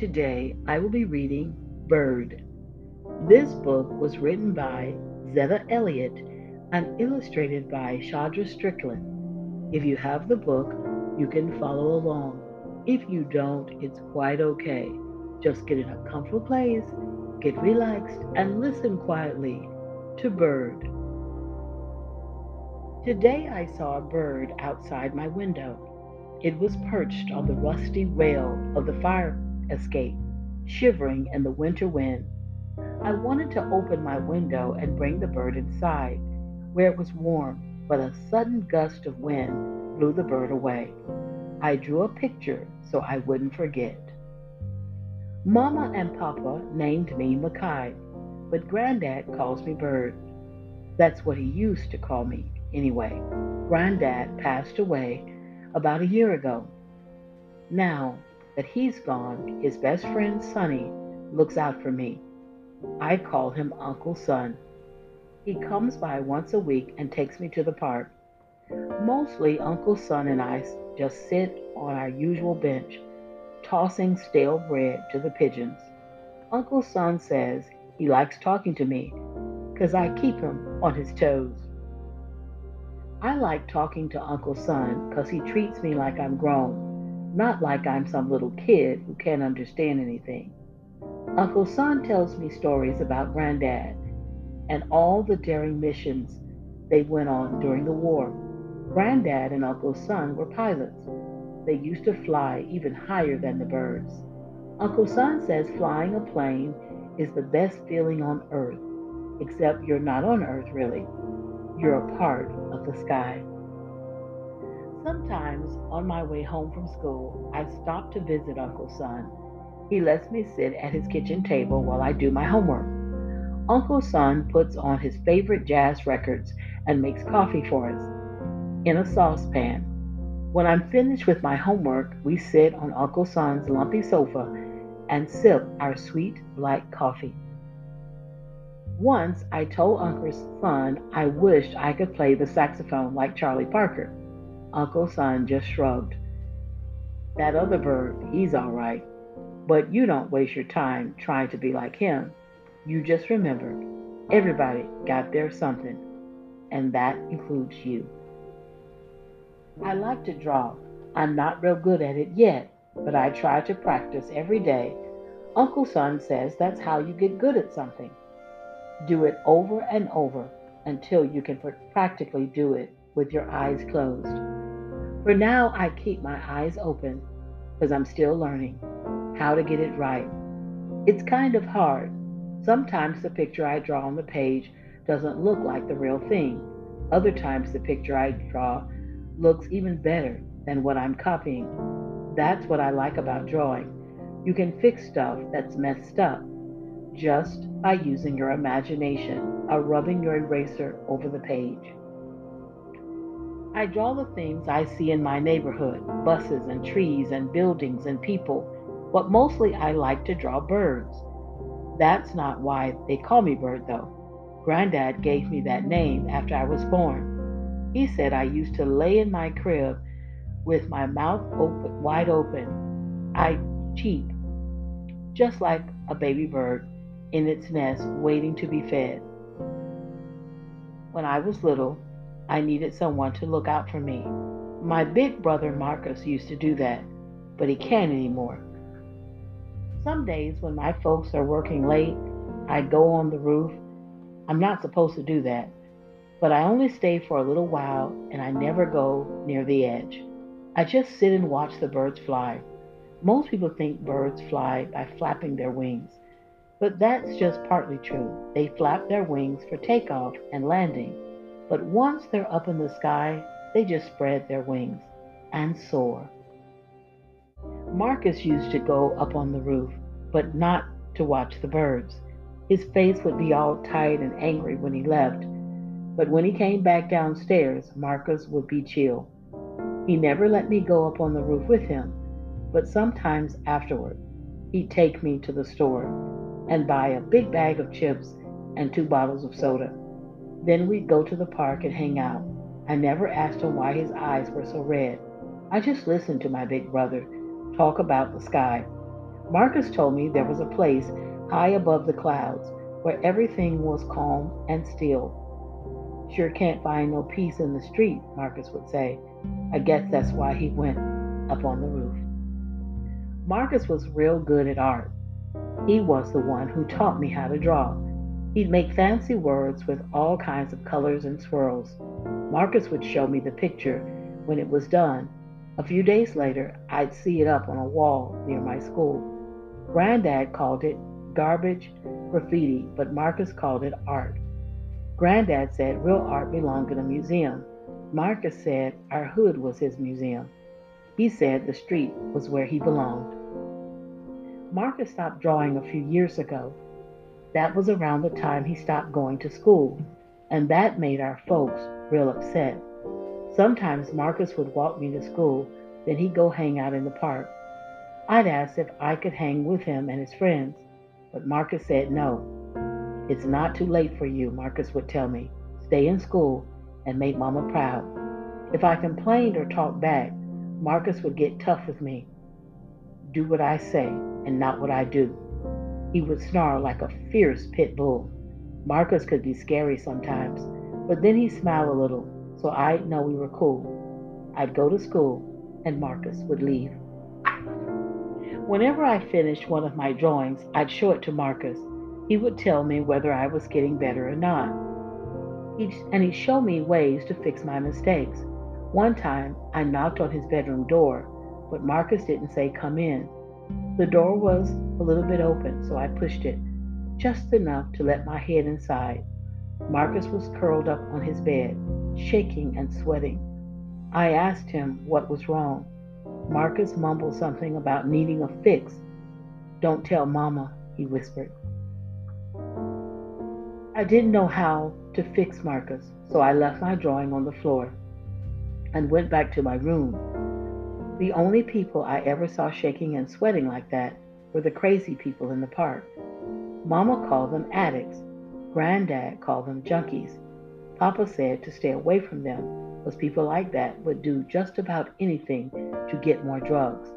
Today I will be reading Bird. This book was written by Zetta Elliott and illustrated by Shadra Strickland. If you have the book, you can follow along. If you don't, it's quite okay. Just get in a comfortable place, get relaxed, and listen quietly to Bird. Today I saw a bird outside my window. It was perched on the rusty rail of the fire escape, shivering in the winter wind. I wanted to open my window and bring the bird inside, where it was warm, but a sudden gust of wind blew the bird away. I drew a picture so I wouldn't forget. Mama and Papa named me Mekhai, but Granddad calls me Bird. That's what he used to call me, anyway. Granddad passed away about a year ago. Now that he's gone, his best friend Sonny looks out for me. I call him Uncle Son. He comes by once a week and takes me to the park. Mostly, Uncle Son and I just sit on our usual bench, tossing stale bread to the pigeons. Uncle Son says he likes talking to me because I keep him on his toes. I like talking to Uncle Son because he treats me like I'm grown, not like I'm some little kid who can't understand anything. Uncle Son tells me stories about Granddad and all the daring missions they went on during the war. Granddad and Uncle Son were pilots. They used to fly even higher than the birds. Uncle Son says flying a plane is the best feeling on earth, except you're not on earth really. You're a part of the sky. Sometimes on my way home from school, I stop to visit Uncle Son. He lets me sit at his kitchen table while I do my homework. Uncle Son puts on his favorite jazz records and makes coffee for us in a saucepan. When I'm finished with my homework, we sit on Uncle Son's lumpy sofa and sip our sweet black coffee. Once I told Uncle Son I wished I could play the saxophone like Charlie Parker. Uncle Son just shrugged. That other bird, he's all right. But you don't waste your time trying to be like him. You just remember, everybody got their something, and that includes you. I like to draw. I'm not real good at it yet, but I try to practice every day. Uncle Son says that's how you get good at something. Do it over and over until you can practically do it with your eyes closed. For now, I keep my eyes open because I'm still learning how to get it right. It's kind of hard. Sometimes the picture I draw on the page doesn't look like the real thing. Other times the picture I draw looks even better than what I'm copying. That's what I like about drawing. You can fix stuff that's messed up just by using your imagination or rubbing your eraser over the page. I draw the things I see in my neighborhood buses and trees and buildings and people, but mostly I like to draw birds. That's not why they call me Bird, though. Granddad gave me that name after I was born. He said I used to lay in my crib with my mouth open, wide open. I cheep, just like a baby bird in its nest waiting to be fed. When I was little, I needed someone to look out for me. My big brother Marcus used to do that, but he can't anymore. Some days when my folks are working late, I go on the roof. I'm not supposed to do that, but I only stay for a little while and I never go near the edge. I just sit and watch the birds fly. Most people think birds fly by flapping their wings. But that's just partly true. They flap their wings for takeoff and landing. But once they're up in the sky, they just spread their wings and soar. Marcus used to go up on the roof, but not to watch the birds. His face would be all tight and angry when he left. But when he came back downstairs, Marcus would be chill. He never let me go up on the roof with him, but sometimes afterward, he'd take me to the store and buy a big bag of chips and two bottles of soda. Then we'd go to the park and hang out. I never asked him why his eyes were so red. I just listened to my big brother talk about the sky. Marcus told me there was a place high above the clouds where everything was calm and still. Sure can't find no peace in the street, Marcus would say. I guess that's why he went up on the roof. Marcus was real good at art. He was the one who taught me how to draw. He'd make fancy words with all kinds of colors and swirls. Marcus would show me the picture when it was done. A few days later, I'd see it up on a wall near my school. Granddad called it garbage graffiti, but Marcus called it art. Granddad said real art belonged in a museum. Marcus said our hood was his museum. He said the street was where he belonged. Marcus stopped drawing a few years ago. That was around the time he stopped going to school, and that made our folks real upset. Sometimes Marcus would walk me to school, then he'd go hang out in the park. I'd ask if I could hang with him and his friends, but Marcus said no. It's not too late for you, Marcus would tell me. Stay in school and make Mama proud. If I complained or talked back, Marcus would get tough with me. Do what I say and not what I do. He would snarl like a fierce pit bull. Marcus could be scary sometimes, but then he'd smile a little, so I'd know we were cool. I'd go to school, and Marcus would leave. Whenever I finished one of my drawings, I'd show it to Marcus. He would tell me whether I was getting better or not. He'd, and he'd show me ways to fix my mistakes. One time, I knocked on his bedroom door, but Marcus didn't say come in. The door was a little bit open, so I pushed it just enough to let my head inside. Marcus was curled up on his bed, shaking and sweating. I asked him what was wrong. Marcus mumbled something about needing a fix. Don't tell Mama, he whispered. I didn't know how to fix Marcus, so I left my drawing on the floor and went back to my room. The only people I ever saw shaking and sweating like that were the crazy people in the park. Mama called them addicts. Granddad called them junkies. Papa said to stay away from them, because people like that would do just about anything to get more drugs.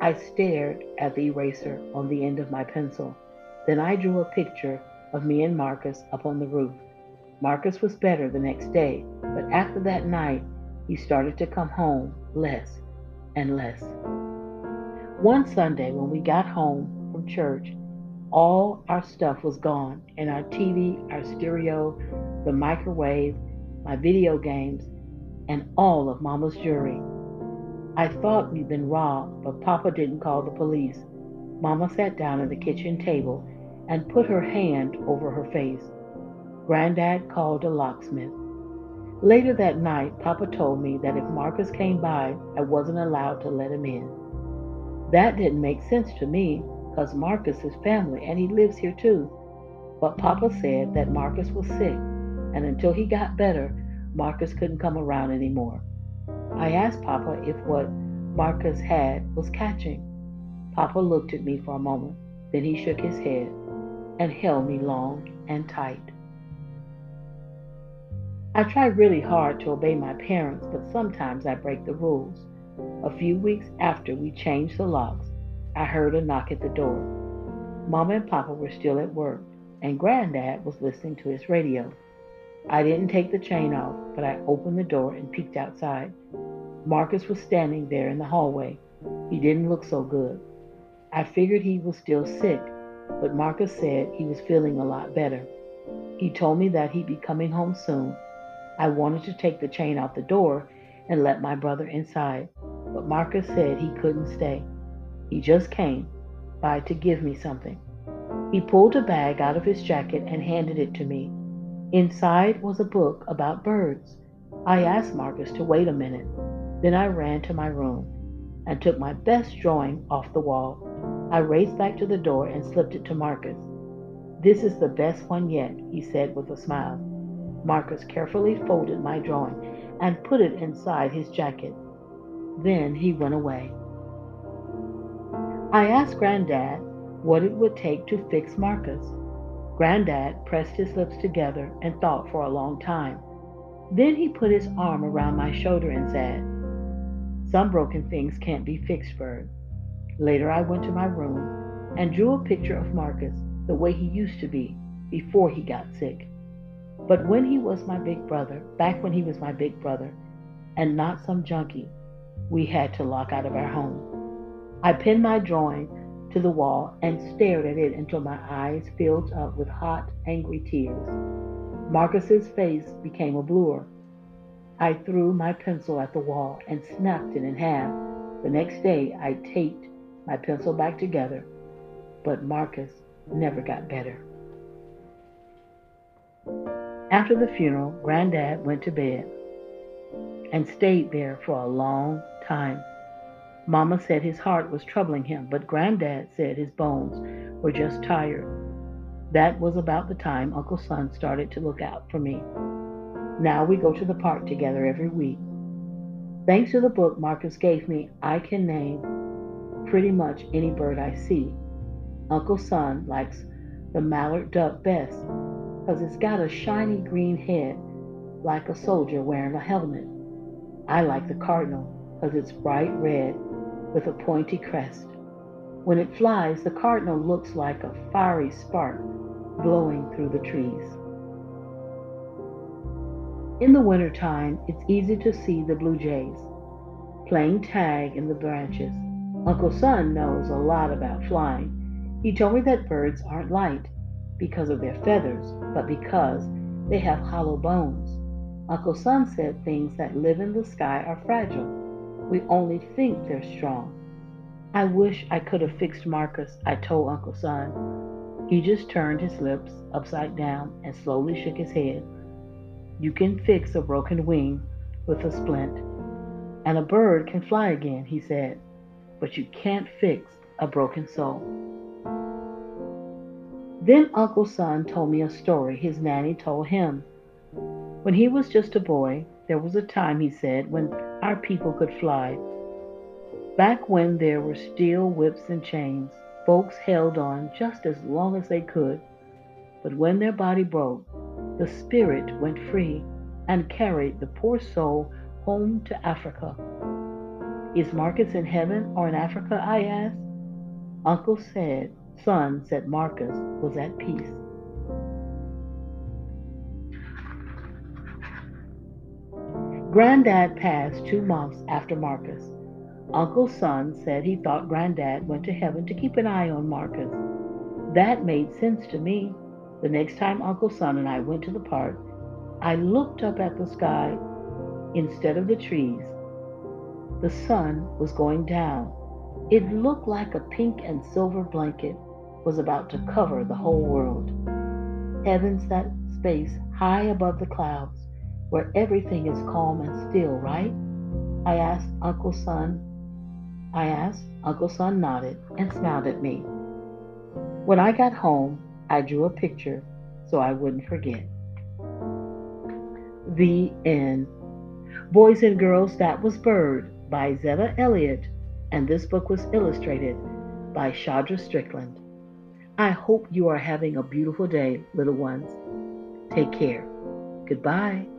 I stared at the eraser on the end of my pencil. Then I drew a picture of me and Marcus up on the roof. Marcus was better the next day, but after that night, he started to come home less and less. One Sunday, when we got home from church, all our stuff was gone and our TV, our stereo, the microwave, my video games, and all of Mama's jewelry. I thought we'd been robbed, but Papa didn't call the police. Mama sat down at the kitchen table and put her hand over her face. Granddad called a locksmith. Later that night, Papa told me that if Marcus came by, I wasn't allowed to let him in. That didn't make sense to me, because Marcus is family and he lives here too. But Papa said that Marcus was sick, and until he got better, Marcus couldn't come around anymore. I asked Papa if what Marcus had was catching. Papa looked at me for a moment, then he shook his head and held me long and tight. I try really hard to obey my parents, but sometimes I break the rules. A few weeks after we changed the locks, I heard a knock at the door. Mama and Papa were still at work, and Granddad was listening to his radio. I didn't take the chain off, but I opened the door and peeked outside. Marcus was standing there in the hallway. He didn't look so good. I figured he was still sick, but Marcus said he was feeling a lot better. He told me that he'd be coming home soon I wanted to take the chain out the door and let my brother inside, but Marcus said he couldn't stay. He just came by to give me something. He pulled a bag out of his jacket and handed it to me. Inside was a book about birds. I asked Marcus to wait a minute. Then I ran to my room and took my best drawing off the wall. I raced back to the door and slipped it to Marcus. This is the best one yet, he said with a smile. Marcus carefully folded my drawing and put it inside his jacket. Then he went away. I asked Granddad what it would take to fix Marcus. Granddad pressed his lips together and thought for a long time. Then he put his arm around my shoulder and said, Some broken things can't be fixed, Bird. Later, I went to my room and drew a picture of Marcus the way he used to be before he got sick. But when he was my big brother, back when he was my big brother, and not some junkie we had to lock out of our home, I pinned my drawing to the wall and stared at it until my eyes filled up with hot, angry tears. Marcus's face became a blur. I threw my pencil at the wall and snapped it in half. The next day, I taped my pencil back together, but Marcus never got better. After the funeral, Granddad went to bed and stayed there for a long time. Mama said his heart was troubling him, but Granddad said his bones were just tired. That was about the time Uncle Son started to look out for me. Now we go to the park together every week. Thanks to the book Marcus gave me, I can name pretty much any bird I see. Uncle Son likes the mallard duck best because it's got a shiny green head like a soldier wearing a helmet. I like the cardinal because it's bright red with a pointy crest. When it flies, the cardinal looks like a fiery spark blowing through the trees. In the wintertime, it's easy to see the blue jays playing tag in the branches. Uncle Son knows a lot about flying. He told me that birds aren't light because of their feathers, but because they have hollow bones. Uncle Son said things that live in the sky are fragile. We only think they're strong. I wish I could have fixed Marcus, I told Uncle Son. He just turned his lips upside down and slowly shook his head. You can fix a broken wing with a splint, and a bird can fly again, he said, but you can't fix a broken soul. Then Uncle Son told me a story his nanny told him. When he was just a boy, there was a time, he said, when our people could fly. Back when there were steel whips and chains, folks held on just as long as they could. But when their body broke, the spirit went free and carried the poor soul home to Africa. Is Marcus in heaven or in Africa? I asked. Uncle said son said Marcus was at peace. Granddad passed two months after Marcus. Uncle Son said he thought Granddad went to heaven to keep an eye on Marcus. That made sense to me. The next time Uncle Son and I went to the park, I looked up at the sky instead of the trees. The sun was going down. It looked like a pink and silver blanket was about to cover the whole world. Heaven's that space high above the clouds where everything is calm and still, right? I asked Uncle Son. I asked. Uncle Son nodded and smiled at me. When I got home, I drew a picture so I wouldn't forget. The End. Boys and Girls, That Was Bird by Zetta Elliott, and this book was illustrated by Shadra Strickland. I hope you are having a beautiful day, little ones. Take care. Goodbye.